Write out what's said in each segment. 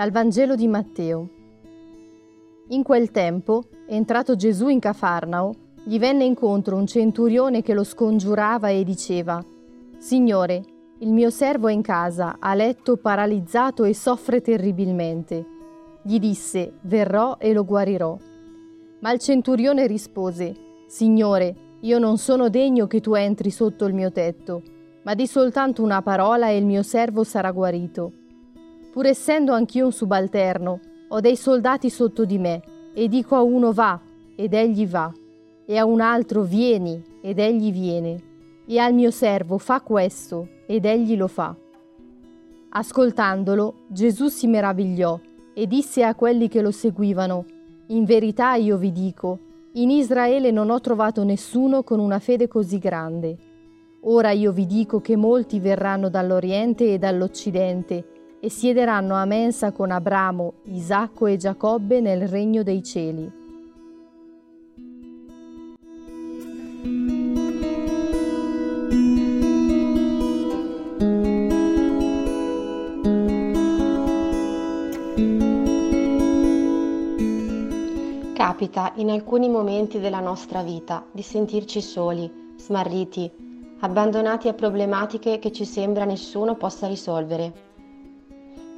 Dal Vangelo di Matteo. In quel tempo, entrato Gesù in Cafarnao, gli venne incontro un centurione che lo scongiurava e diceva, Signore, il mio servo è in casa, a letto paralizzato e soffre terribilmente. Gli disse, verrò e lo guarirò. Ma il centurione rispose, Signore, io non sono degno che tu entri sotto il mio tetto, ma di soltanto una parola e il mio servo sarà guarito. Pur essendo anch'io un subalterno, ho dei soldati sotto di me, e dico a uno va, ed egli va, e a un altro vieni, ed egli viene, e al mio servo fa questo, ed egli lo fa. Ascoltandolo, Gesù si meravigliò e disse a quelli che lo seguivano, In verità io vi dico, in Israele non ho trovato nessuno con una fede così grande. Ora io vi dico che molti verranno dall'Oriente e dall'Occidente, e siederanno a mensa con Abramo, Isacco e Giacobbe nel regno dei cieli. Capita in alcuni momenti della nostra vita di sentirci soli, smarriti, abbandonati a problematiche che ci sembra nessuno possa risolvere.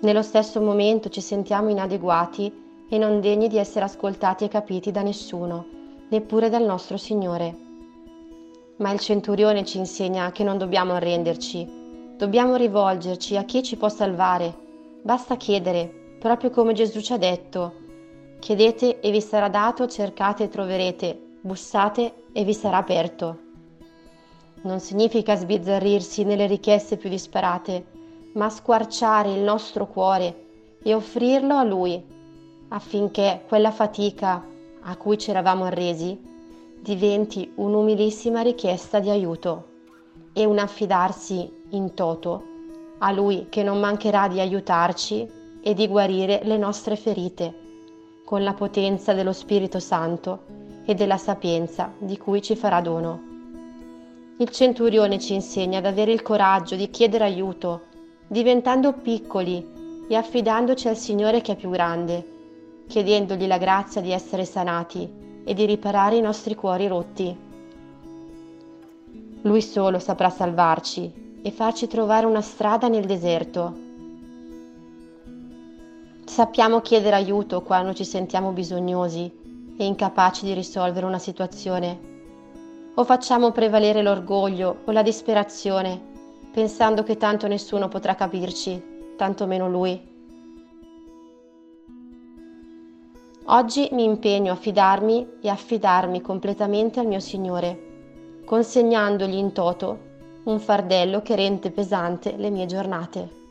Nello stesso momento ci sentiamo inadeguati e non degni di essere ascoltati e capiti da nessuno, neppure dal nostro Signore. Ma il centurione ci insegna che non dobbiamo arrenderci, dobbiamo rivolgerci a chi ci può salvare. Basta chiedere, proprio come Gesù ci ha detto. Chiedete e vi sarà dato, cercate e troverete, bussate e vi sarà aperto. Non significa sbizzarrirsi nelle richieste più disperate, ma squarciare il nostro cuore e offrirlo a Lui, affinché quella fatica a cui ci eravamo arresi diventi un'umilissima richiesta di aiuto e un affidarsi in toto a Lui che non mancherà di aiutarci e di guarire le nostre ferite con la potenza dello Spirito Santo e della sapienza di cui ci farà dono. Il centurione ci insegna ad avere il coraggio di chiedere aiuto diventando piccoli e affidandoci al Signore che è più grande, chiedendogli la grazia di essere sanati e di riparare i nostri cuori rotti. Lui solo saprà salvarci e farci trovare una strada nel deserto. Sappiamo chiedere aiuto quando ci sentiamo bisognosi e incapaci di risolvere una situazione. O facciamo prevalere l'orgoglio o la disperazione pensando che tanto nessuno potrà capirci, tanto meno lui. Oggi mi impegno a fidarmi e affidarmi completamente al mio Signore, consegnandogli in toto un fardello che rende pesante le mie giornate.